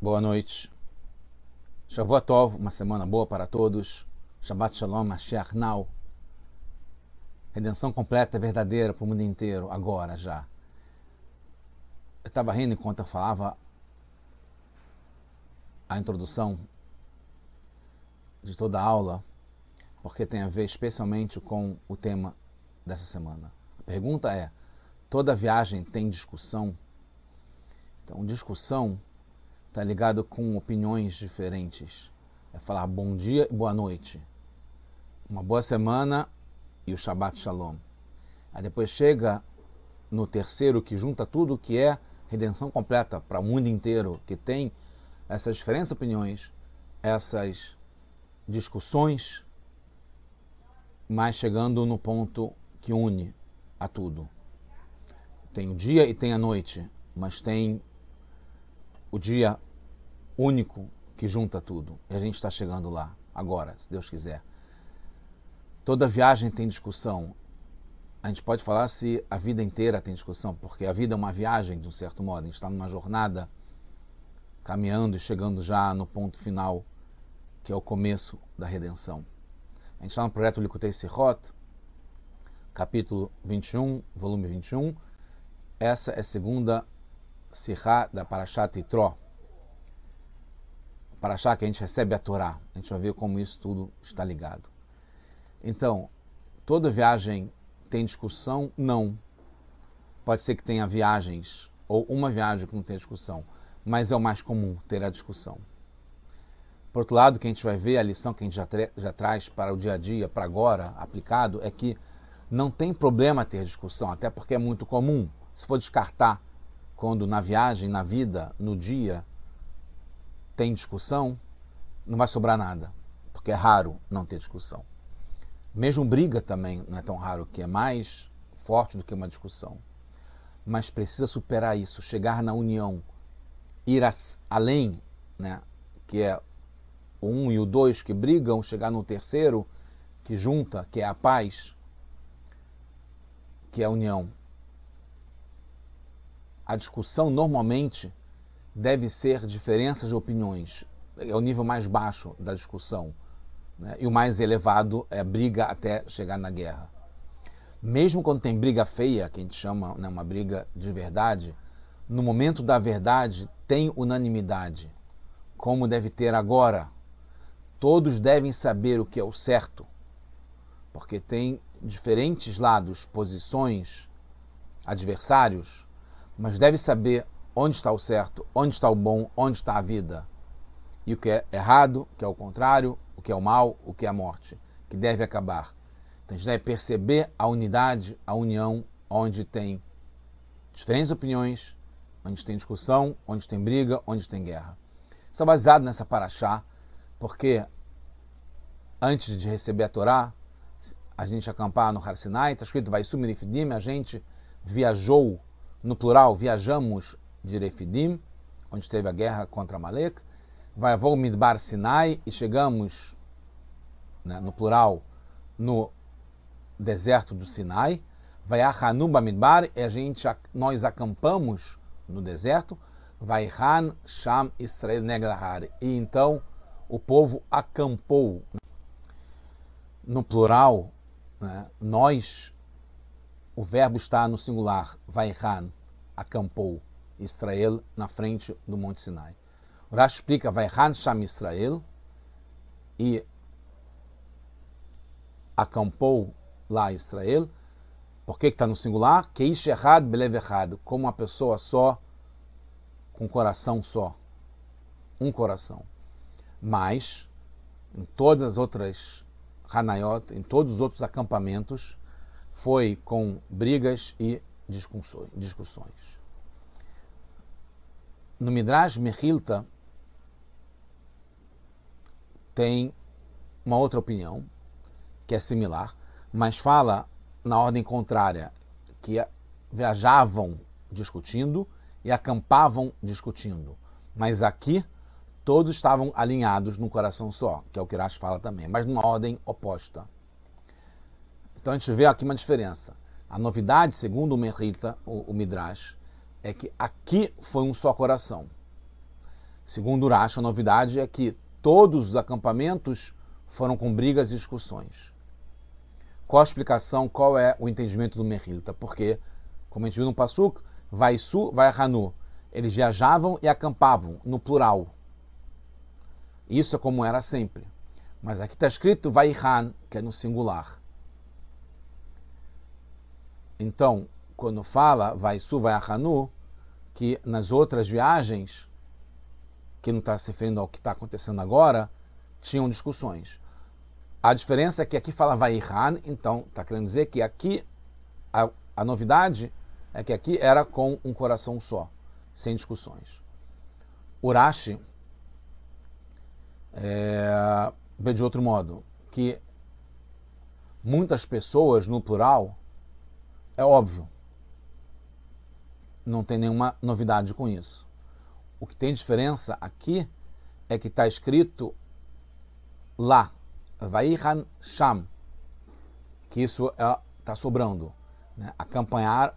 Boa noite. Shavuot uma semana boa para todos. Shabbat Shalom, Mashiach Now. Redenção completa, verdadeira para o mundo inteiro, agora já. Eu estava rindo enquanto eu falava a introdução de toda a aula, porque tem a ver especialmente com o tema dessa semana. A pergunta é: toda viagem tem discussão? Então, discussão está ligado com opiniões diferentes. É falar bom dia e boa noite. Uma boa semana e o Shabbat Shalom. Aí depois chega no terceiro que junta tudo que é redenção completa para o mundo inteiro, que tem essas diferentes opiniões, essas discussões, mas chegando no ponto que une a tudo. Tem o dia e tem a noite, mas tem o dia único que junta tudo. E a gente está chegando lá, agora, se Deus quiser. Toda viagem tem discussão. A gente pode falar se a vida inteira tem discussão, porque a vida é uma viagem, de um certo modo. A gente está numa jornada, caminhando e chegando já no ponto final, que é o começo da redenção. A gente está no projeto Likutei Sirot, capítulo 21, volume 21. Essa é a segunda Sirá da Parashat Itró para achar que a gente recebe a Torá. A gente vai ver como isso tudo está ligado. Então, toda viagem tem discussão? Não. Pode ser que tenha viagens, ou uma viagem que não tenha discussão, mas é o mais comum ter a discussão. Por outro lado, que a gente vai ver, a lição que a gente já, já traz para o dia a dia, para agora, aplicado, é que não tem problema ter discussão, até porque é muito comum. Se for descartar quando na viagem, na vida, no dia, tem discussão, não vai sobrar nada, porque é raro não ter discussão. Mesmo briga também não é tão raro, que é mais forte do que uma discussão. Mas precisa superar isso, chegar na união, ir além, né, que é o um e o dois que brigam, chegar no terceiro que junta, que é a paz, que é a união. A discussão normalmente deve ser diferenças de opiniões. É o nível mais baixo da discussão. Né? E o mais elevado é a briga até chegar na guerra. Mesmo quando tem briga feia, que a gente chama né, uma briga de verdade, no momento da verdade tem unanimidade, como deve ter agora. Todos devem saber o que é o certo, porque tem diferentes lados, posições, adversários, mas deve saber onde está o certo, onde está o bom, onde está a vida. E o que é errado, o que é o contrário, o que é o mal, o que é a morte, que deve acabar. Então a gente deve perceber a unidade, a união, onde tem diferentes opiniões, onde tem discussão, onde tem briga, onde tem guerra. Isso é baseado nessa paraxá, porque antes de receber a Torá, a gente acampar no Har Sinai, está escrito vai sumirifidim, a gente viajou, no plural, viajamos de Refidim, onde teve a guerra contra Malek. Vai ao Midbar Sinai e chegamos, né, no plural, no deserto do Sinai. Vai a Hanuba Midbar e a gente, nós acampamos no deserto. Vai Han Sham Israel Neglahar. E então o povo acampou. No plural, né, nós, o verbo está no singular. Vai Han, acampou. Israel na frente do Monte Sinai. O Rashi explica, vai Han Sham Israel e acampou lá Israel. Por que está no singular? Que errado, belev errado, como uma pessoa só, com um coração só. Um coração. Mas, em todas as outras Hanayot, em todos os outros acampamentos, foi com brigas e discussões. No Midrash Mechilta tem uma outra opinião, que é similar, mas fala na ordem contrária, que viajavam discutindo e acampavam discutindo. Mas aqui todos estavam alinhados num coração só, que é o que Rashi fala também, mas numa ordem oposta. Então a gente vê aqui uma diferença. A novidade, segundo o Merita, o, o Midrash, é que aqui foi um só coração. Segundo Rashi, a novidade é que todos os acampamentos foram com brigas e discussões. Qual a explicação, qual é o entendimento do Merrilta? Porque, como a gente viu no Passuk, vai Su, vai Hanu. Eles viajavam e acampavam, no plural. Isso é como era sempre. Mas aqui está escrito vai Han, que é no singular. Então, quando fala vai Su, vai Hanu, que nas outras viagens, que não está se referindo ao que está acontecendo agora, tinham discussões. A diferença é que aqui fala Vaihan, então está querendo dizer que aqui a, a, novidade é que aqui era com um coração só, sem discussões. Urashi é, de outro modo, que muitas pessoas no plural, é óbvio, não tem nenhuma novidade com isso. O que tem diferença aqui é que está escrito lá, Vaihan Sham, que isso está é, sobrando. Né? Acampanhar,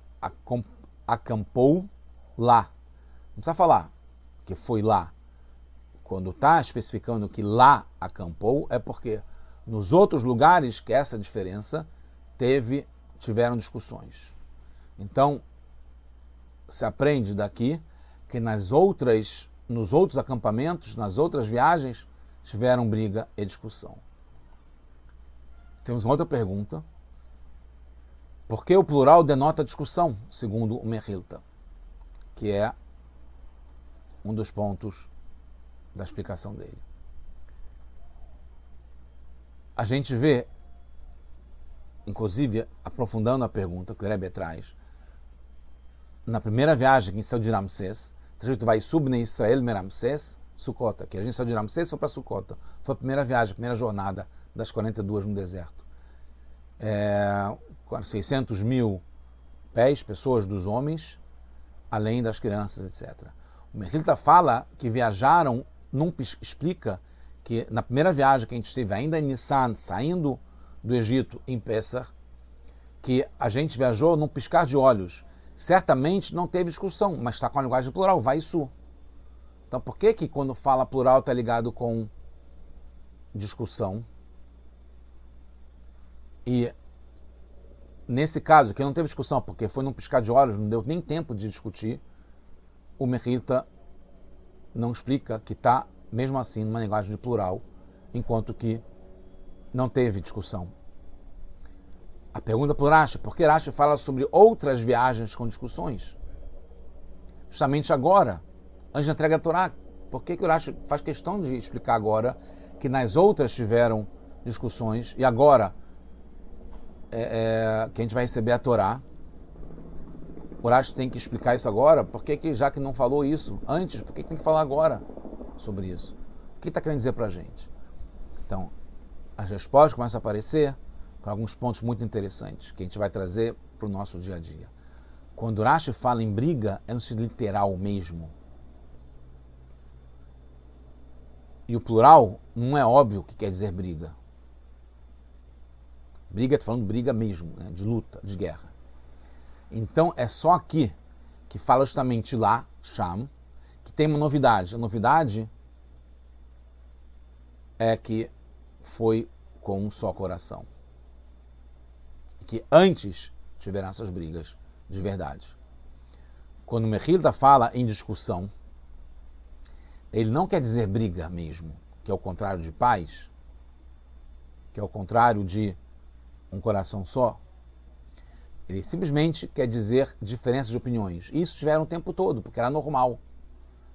acampou lá. Não precisa falar que foi lá. Quando está especificando que lá acampou, é porque nos outros lugares que essa diferença teve, tiveram discussões. Então, se aprende daqui que nas outras, nos outros acampamentos, nas outras viagens, tiveram briga e discussão. Temos uma outra pergunta. Por que o plural denota discussão, segundo o Merhilta? Que é um dos pontos da explicação dele. A gente vê, inclusive, aprofundando a pergunta que o Rebbe traz, na primeira viagem que saiu de Ramsés, trajeto vai subne Israel Meramsés, Sucota, que a gente saiu de Ramsés foi para Sucota. Foi a primeira viagem, a primeira jornada das 42 no deserto. É, 600 mil pés, pessoas dos homens, além das crianças, etc. O Mercilta fala que viajaram, não explica que na primeira viagem que a gente esteve ainda em Nissan, saindo do Egito em Pessah, que a gente viajou num piscar de olhos certamente não teve discussão, mas está com a linguagem plural, vai e su. Então por que que quando fala plural está ligado com discussão? E nesse caso, que não teve discussão, porque foi num piscar de olhos, não deu nem tempo de discutir, o Merrita não explica que está, mesmo assim, numa linguagem de plural, enquanto que não teve discussão. A pergunta por Rashi, porque Rashi fala sobre outras viagens com discussões? Justamente agora, antes da entrega da Torá. Por que, que o Rashi faz questão de explicar agora que nas outras tiveram discussões e agora é, é, que a gente vai receber a Torá, o Rashi tem que explicar isso agora? Por que, que já que não falou isso antes, por que, que tem que falar agora sobre isso? O que está querendo dizer para a gente? Então, as respostas começam a aparecer com alguns pontos muito interessantes que a gente vai trazer para o nosso dia a dia. Quando Rashi fala em briga, é no sentido literal mesmo. E o plural não é óbvio que quer dizer briga. Briga, estou falando briga mesmo, né? de luta, de guerra. Então é só aqui que fala justamente lá, Sham, que tem uma novidade. A novidade é que foi com um só coração que antes tiveram essas brigas de verdade. Quando Mechilda fala em discussão, ele não quer dizer briga mesmo, que é o contrário de paz, que é o contrário de um coração só. Ele simplesmente quer dizer diferenças de opiniões. E isso tiveram o tempo todo, porque era normal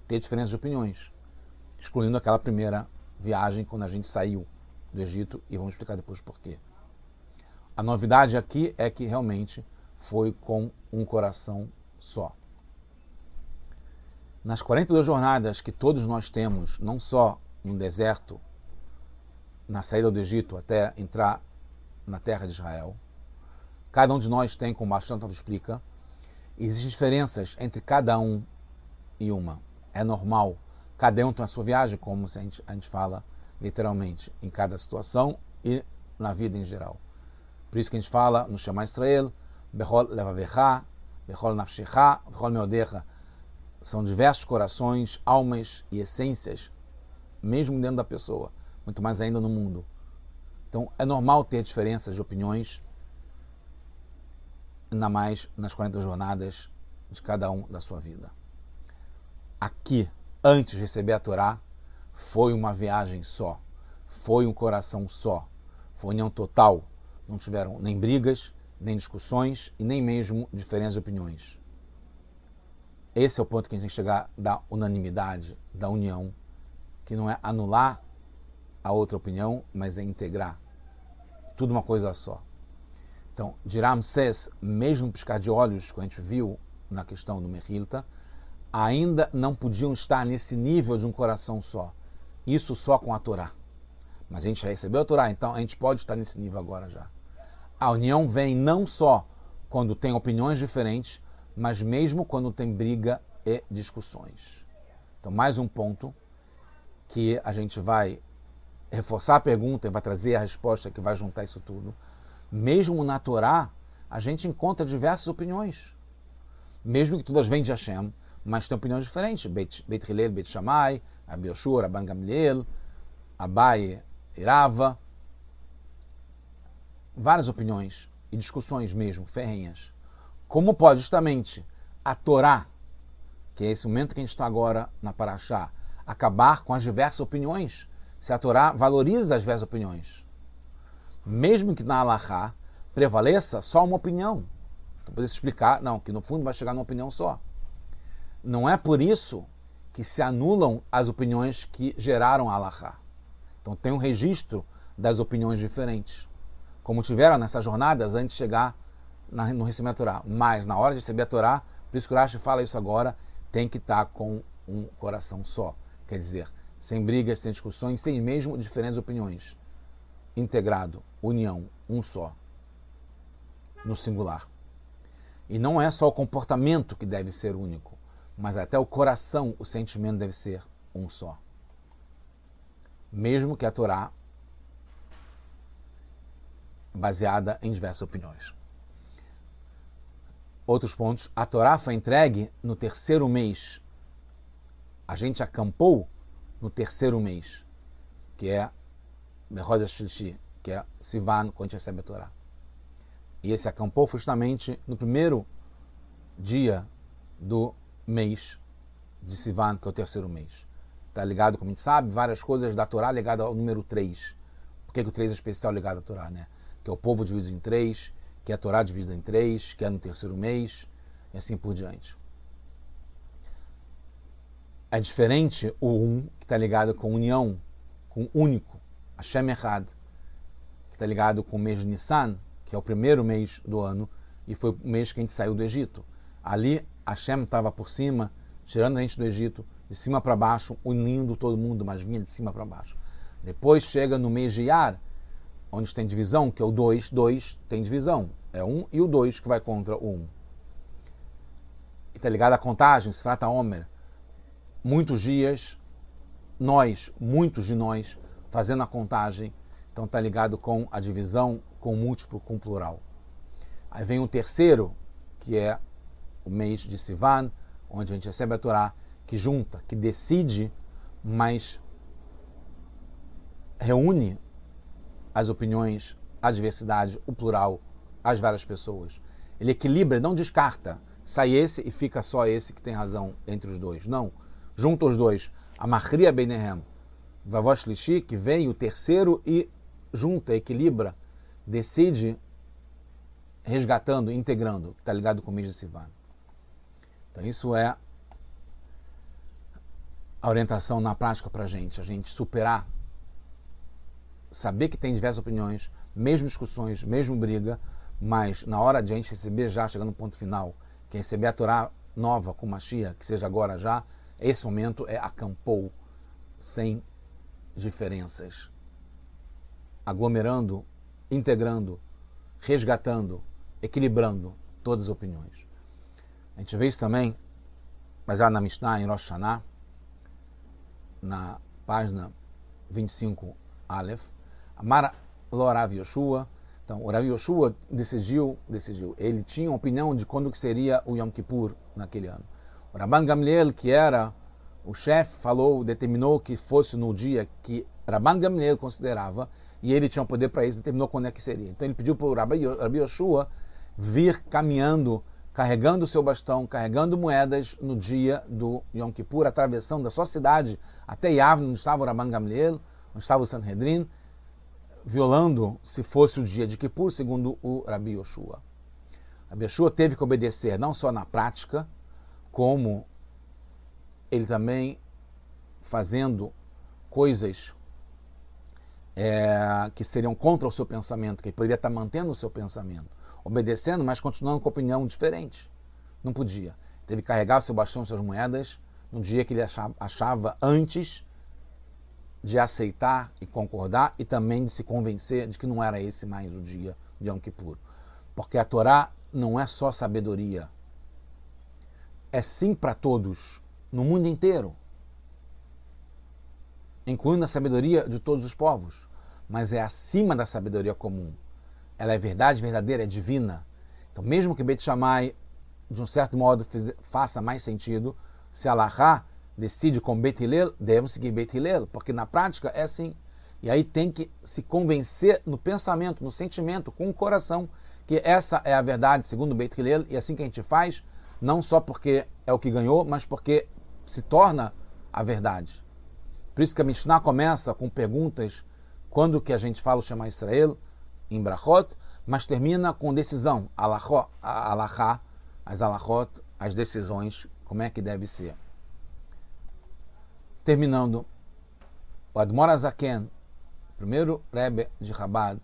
ter diferenças de opiniões, excluindo aquela primeira viagem quando a gente saiu do Egito, e vamos explicar depois por quê. A novidade aqui é que realmente foi com um coração só. Nas 42 jornadas que todos nós temos, não só no deserto, na saída do Egito até entrar na terra de Israel, cada um de nós tem, como bastante explica, existem diferenças entre cada um e uma. É normal. Cada um tem a sua viagem, como a gente, a gente fala literalmente, em cada situação e na vida em geral. Por isso que a gente fala no Shema Israel, Bechol levavecha, Bechol nafshecha, Bechol meodecha. são diversos corações, almas e essências, mesmo dentro da pessoa, muito mais ainda no mundo. Então é normal ter diferenças de opiniões, ainda mais nas 40 jornadas de cada um da sua vida. Aqui, antes de receber a Torá, foi uma viagem só, foi um coração só, foi união total. Não tiveram nem brigas, nem discussões e nem mesmo diferenças de opiniões. Esse é o ponto que a gente tem que chegar da unanimidade, da união, que não é anular a outra opinião, mas é integrar. Tudo uma coisa só. Então, de Ramsés, mesmo piscar de olhos, que a gente viu na questão do Mehilta, ainda não podiam estar nesse nível de um coração só. Isso só com a Torá. Mas a gente já recebeu a Torá, então a gente pode estar nesse nível agora já. A união vem não só quando tem opiniões diferentes, mas mesmo quando tem briga e discussões. Então, mais um ponto que a gente vai reforçar a pergunta e vai trazer a resposta que vai juntar isso tudo. Mesmo na Torá, a gente encontra diversas opiniões. Mesmo que todas vêm de Hashem, mas tem opiniões diferentes. Beit, Beit Hillel, Beit Shammai, Abi Yoshua, Rabban Gamliel, Abai, Irava. Várias opiniões e discussões mesmo, ferrenhas. Como pode justamente a Torá, que é esse momento que a gente está agora na Paraxá, acabar com as diversas opiniões, se a Torá valoriza as diversas opiniões? Mesmo que na Alahá prevaleça só uma opinião. Então, poderia explicar, não, que no fundo vai chegar numa opinião só. Não é por isso que se anulam as opiniões que geraram a Alahá. Então tem um registro das opiniões diferentes, como tiveram nessas jornadas antes de chegar na, no recebimento da Torá. Mas na hora de receber a Torá, por isso que o Rashi fala isso agora, tem que estar com um coração só. Quer dizer, sem brigas, sem discussões, sem mesmo diferentes opiniões. Integrado, união, um só. No singular. E não é só o comportamento que deve ser único, mas até o coração, o sentimento deve ser um só. Mesmo que a Torá baseada em diversas opiniões. Outros pontos. A Torá foi entregue no terceiro mês. A gente acampou no terceiro mês, que é Shlishi, que é Sivan, quando a gente recebe a Torá. E esse acampou justamente no primeiro dia do mês de Sivan, que é o terceiro mês. Está ligado, como a gente sabe, várias coisas da Torá ligado ao número 3. Por que, que o 3 é especial ligado à Torá, né? Que é o povo dividido em três, que é a Torá dividida em três, que é no terceiro mês, e assim por diante. É diferente o um, que está ligado com união, com único, Hashem Echad, que está ligado com o mês de Nissan, que é o primeiro mês do ano, e foi o mês que a gente saiu do Egito. Ali, Hashem estava por cima, tirando a gente do Egito, de cima para baixo, unindo todo mundo, mas vinha de cima para baixo. Depois chega no mês de Yar, onde tem divisão, que é o 2, 2 tem divisão. É 1 um, e o 2 que vai contra o 1. Um. E está ligado à contagem, se trata Homer. Muitos dias, nós, muitos de nós, fazendo a contagem, então está ligado com a divisão, com o múltiplo, com o plural. Aí vem o terceiro, que é o mês de Sivan, onde a gente recebe a Torá, que junta, que decide, mas reúne as opiniões, a diversidade, o plural, as várias pessoas. Ele equilibra, não descarta. Sai esse e fica só esse que tem razão entre os dois. Não. Junta os dois. A Mahria Benehem, Vavosh Lishi, que vem o terceiro e junta, equilibra, decide, resgatando, integrando, está ligado com o mês de Sivan. Então isso é a orientação na prática para a gente, a gente superar saber que tem diversas opiniões, mesmo discussões, mesmo briga, mas na hora de a gente receber já, chegando no ponto final, que é receber a Torá nova com Machia, que seja agora já, esse momento é acampou, sem diferenças, aglomerando, integrando, resgatando, equilibrando todas as opiniões. A gente vê isso também, baseado na Mishnah, em Rosh Hashanah, na página 25 Aleph, Amar Lorav Yoshua. Então, o Yoshua decidiu, decidiu, ele tinha uma opinião de quando que seria o Yom Kippur naquele ano. O Rabban Gamliel, que era o chefe, falou, determinou que fosse no dia que Rabban Gamliel considerava, e ele tinha o poder para isso, determinou quando é que seria. Então ele pediu para o Rabbi Yoshua vir caminhando, carregando o seu bastão, carregando moedas no dia do Yom Kippur, atravessando da sua cidade até Yavne, onde estava o Rabban Gamliel, onde estava o Sanhedrin, violando, se fosse o dia de Kippur, segundo o Rabi Yoshua. Rabi Yoshua teve que obedecer não só na prática, como ele também fazendo coisas é, que seriam contra o seu pensamento, que ele poderia estar mantendo o seu pensamento, obedecendo, mas continuando com opinião diferente. Não podia. Teve que carregar o seu bastão suas moedas no dia que ele achava antes de aceitar e concordar e também de se convencer de que não era esse mais o dia de Yom Kippur. Porque a Torá não é só sabedoria. É sim para todos, no mundo inteiro. Incluindo a sabedoria de todos os povos. Mas é acima da sabedoria comum. Ela é verdade verdadeira, é divina. Então, mesmo que Beit Shammai, de um certo modo, faça mais sentido, se Allahá decide com Beit Hillel, devemos seguir Beit Hillel, porque na prática é assim. E aí tem que se convencer no pensamento, no sentimento, com o coração, que essa é a verdade segundo Beit Hillel, e assim que a gente faz, não só porque é o que ganhou, mas porque se torna a verdade. Por isso que a Mishnah começa com perguntas quando que a gente fala o Shema Israel em Brachot, mas termina com decisão, alachá, as alachot, as decisões, como é que deve ser. Terminando, o Admor Azaken, primeiro Rebbe de Chabad,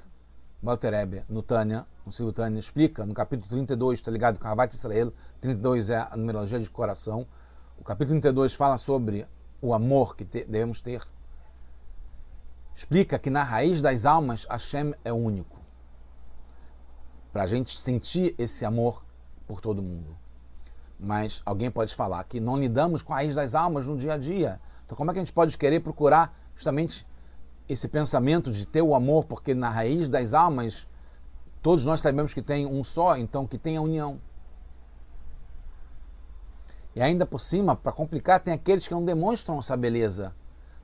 Walter Rebbe, no Tânia, no Silvio Tânia, explica no capítulo 32, está ligado com Rabat Israel, 32 é a numerologia de coração. O capítulo 32 fala sobre o amor que te, devemos ter. Explica que na raiz das almas, Hashem é único. Para a gente sentir esse amor por todo mundo. Mas alguém pode falar que não lidamos com a raiz das almas no dia a dia. Então, como é que a gente pode querer procurar justamente esse pensamento de ter o amor, porque na raiz das almas todos nós sabemos que tem um só, então que tem a união. E ainda por cima, para complicar, tem aqueles que não demonstram essa beleza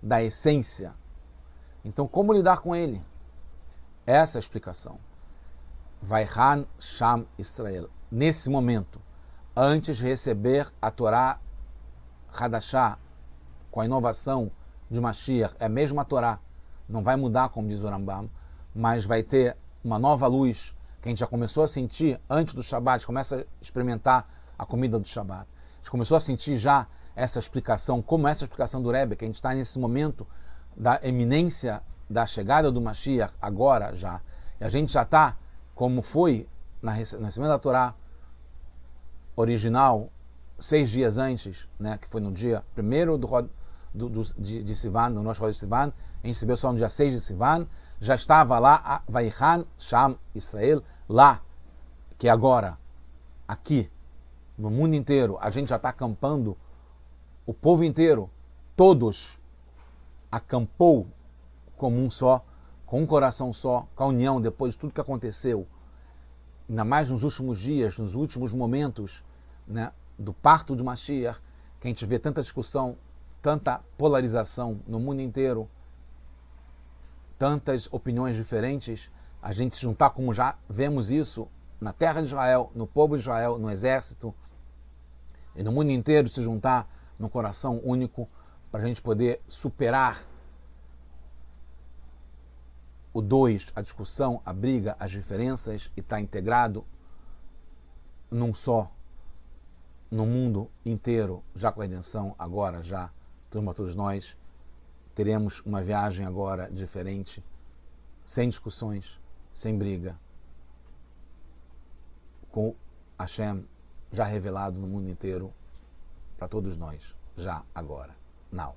da essência. Então, como lidar com ele? Essa é a explicação. Vaihan Sham Israel. Nesse momento, antes de receber a Torá Hadashah, com a inovação de Mashiach, é a mesma Torá, não vai mudar, como diz o Rambam, mas vai ter uma nova luz que a gente já começou a sentir antes do Shabat, começa a experimentar a comida do Shabat. A gente começou a sentir já essa explicação, como essa explicação do Rebbe, que a gente está nesse momento da eminência da chegada do Mashiach, agora já. E a gente já está, como foi na recebimento da Torá original, seis dias antes, né, que foi no dia primeiro do, do, do, de, de Sivan, no nosso de Sivan, a gente recebeu só no dia 6 de Sivan, já estava lá, Vaichan Sham Israel, lá, que agora, aqui, no mundo inteiro, a gente já está acampando, o povo inteiro, todos, acampou como um só, com um coração só, com a união, depois de tudo que aconteceu, ainda mais nos últimos dias, nos últimos momentos né, do parto de Mashiach, que a gente vê tanta discussão tanta polarização no mundo inteiro, tantas opiniões diferentes, a gente se juntar como já vemos isso na terra de Israel, no povo de Israel, no exército e no mundo inteiro se juntar no coração único para a gente poder superar o dois, a discussão, a briga, as diferenças e estar tá integrado num só, no mundo inteiro, já com a redenção, agora já turma, todos nós teremos uma viagem agora diferente, sem discussões, sem briga, com Hashem já revelado no mundo inteiro para todos nós, já agora, now.